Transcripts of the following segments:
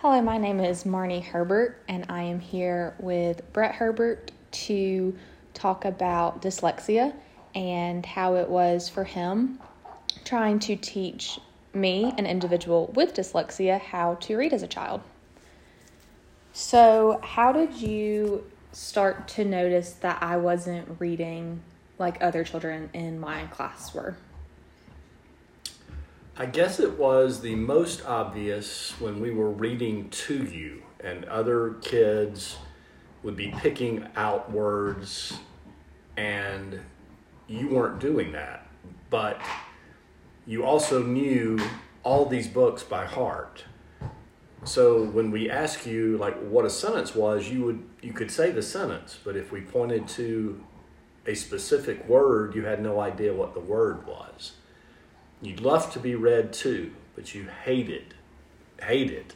Hello, my name is Marnie Herbert, and I am here with Brett Herbert to talk about dyslexia and how it was for him trying to teach me, an individual with dyslexia, how to read as a child. So, how did you start to notice that I wasn't reading like other children in my class were? I guess it was the most obvious when we were reading to you, and other kids would be picking out words, and you weren't doing that. But you also knew all these books by heart. So when we ask you like what a sentence was, you would you could say the sentence, but if we pointed to a specific word, you had no idea what the word was. You'd love to be read too, but you hated, hated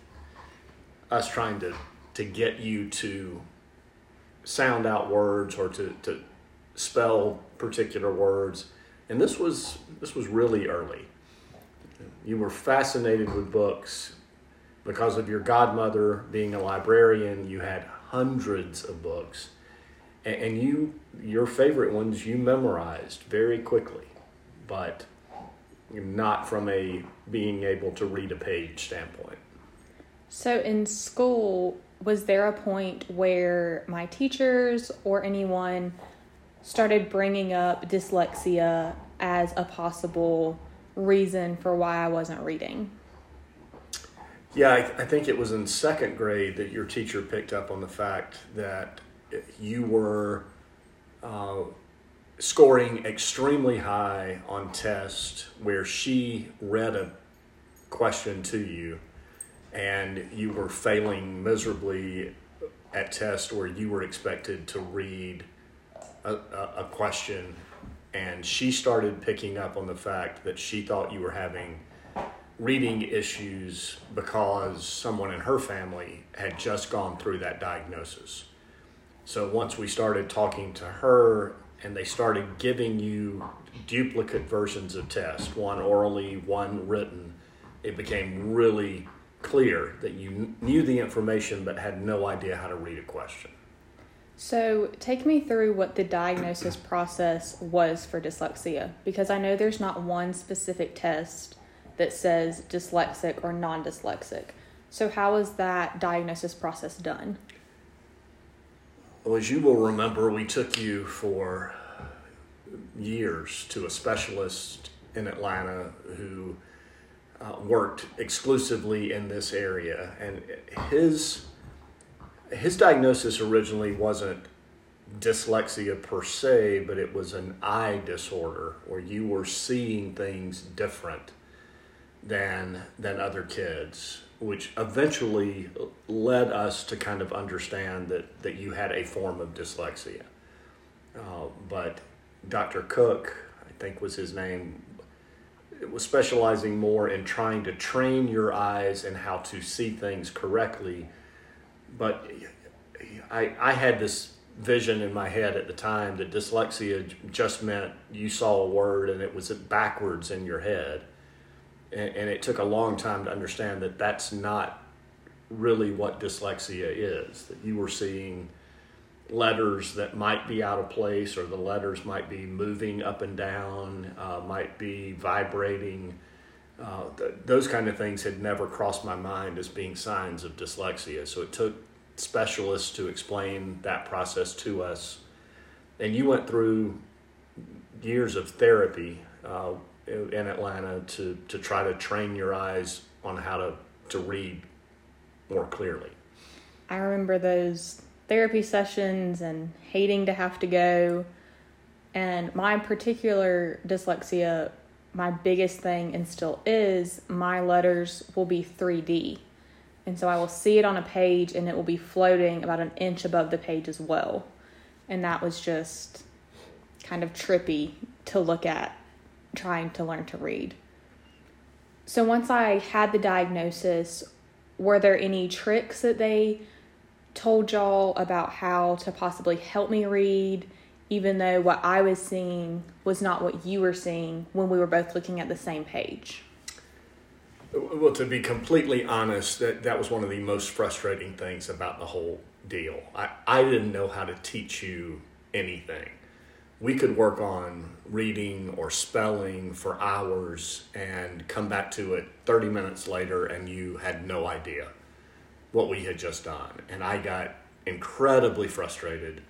us trying to, to get you to sound out words or to, to spell particular words. And this was this was really early. You were fascinated with books because of your godmother being a librarian. You had hundreds of books, and you your favorite ones you memorized very quickly, but not from a being able to read a page standpoint. So in school, was there a point where my teachers or anyone started bringing up dyslexia as a possible reason for why I wasn't reading? Yeah, I, I, think it was in second grade that your teacher picked up on the fact that you were uh, scoring extremely high on tests where she read a question to you and you were failing miserably at test where you were expected to read a, a, a question and she started picking up on the fact that she thought you were having reading issues because someone in her family had just gone through that diagnosis. So once we started talking to her and they started giving you duplicate versions of tests, one orally, one written, it became really clear that you knew the information but had no idea how to read a question. So, take me through what the diagnosis process was for dyslexia because I know there's not one specific test that says dyslexic or non dyslexic. So, how was that diagnosis process done? Well, as you will remember, we took you for years to a specialist in Atlanta who uh, worked exclusively in this area, and his his diagnosis originally wasn't dyslexia per se, but it was an eye disorder where you were seeing things different than than other kids which eventually led us to kind of understand that, that you had a form of dyslexia. Uh, but Dr. Cook, I think was his name, was specializing more in trying to train your eyes and how to see things correctly. But I, I had this vision in my head at the time that dyslexia just meant you saw a word and it was backwards in your head and, and it took a long time to understand that that's not really what dyslexia is. That you were seeing letters that might be out of place, or the letters might be moving up and down, uh, might be vibrating. Uh, th- those kind of things had never crossed my mind as being signs of dyslexia. So it took specialists to explain that process to us. And you went through years of therapy uh, in Atlanta to, to try to train your eyes on how to, to read more clearly. I remember those therapy sessions and hating to have to go. And my particular dyslexia, my biggest thing and still is, my letters will be 3D. And so I will see it on a page and it will be floating about an inch above the page as well. And that was just kind of trippy to look at trying to learn to read. So once I had the diagnosis, were there any tricks that they told y'all about how to possibly help me read, even though what I was seeing was not what you were seeing when we were both looking at the same page? Well, to be completely honest, that, that was one of the most frustrating things about the whole deal. I, I didn't know how to teach you anything. We could work on reading or spelling for hours and come back to it 30 minutes later, and you had no idea what we had just done. And I got incredibly frustrated.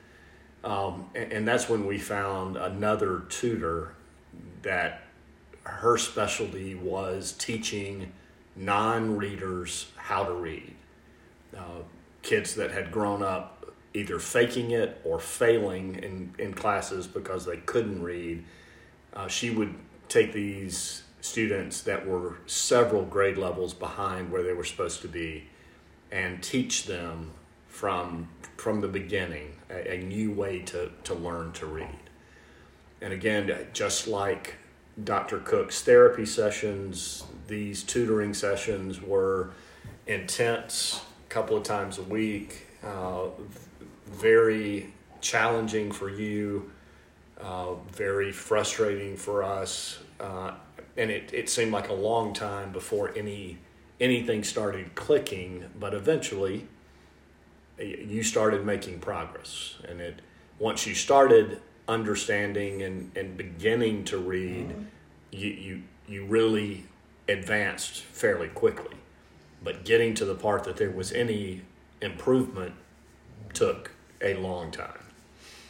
Um, and, and that's when we found another tutor that her specialty was teaching non readers how to read. Uh, kids that had grown up either faking it or failing in, in classes because they couldn't read. Uh, she would take these students that were several grade levels behind where they were supposed to be and teach them from from the beginning a, a new way to, to learn to read. And again, just like Dr. Cook's therapy sessions, these tutoring sessions were intense, a couple of times a week, uh, very challenging for you, uh, very frustrating for us, uh, and it, it seemed like a long time before any anything started clicking. But eventually, you started making progress, and it once you started understanding and, and beginning to read, mm-hmm. you, you you really advanced fairly quickly. But getting to the part that there was any improvement took a long time.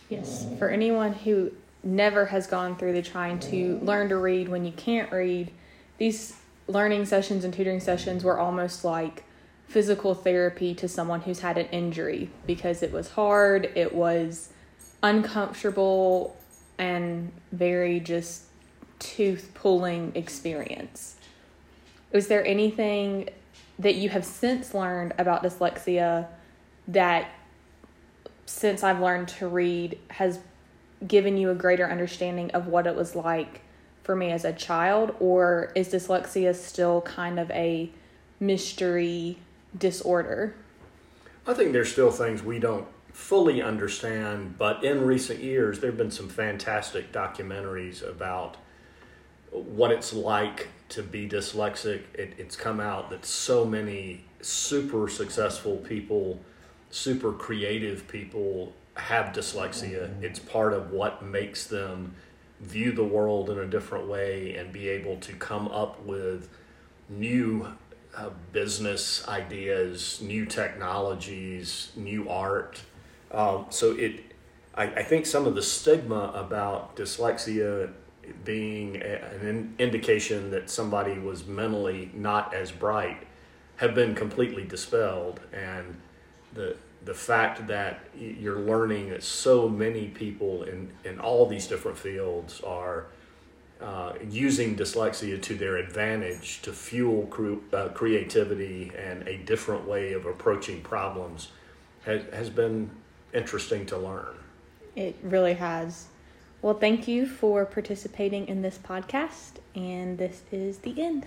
Yes. For anyone who never has gone through the trying to learn to read when you can't read, these learning sessions and tutoring sessions were almost like physical therapy to someone who's had an injury because it was hard, it was uncomfortable, and very just tooth pulling experience. Is there anything that you have since learned about dyslexia that since I've learned to read has given you a greater understanding of what it was like for me as a child or is dyslexia still kind of a mystery disorder? I think there's still things we don't fully understand, but in recent years there have been some fantastic documentaries about what it's like to be dyslexic. It, it's come out that so many super successful people, super creative people have dyslexia. It's part of what makes them view the world in a different way and be able to come up with new uh, business ideas, new technologies, new art. Um, so it, I, I think some of the stigma about dyslexia being an in, indication that somebody was mentally not as bright have been completely dispelled and the the fact that you're learning that so many people in, in all these different fields are uh, using dyslexia to their advantage to fuel cre- uh, creativity and a different way of approaching problems has, has been interesting to learn. It really has. Well, thank you for participating in this podcast, and this is the end.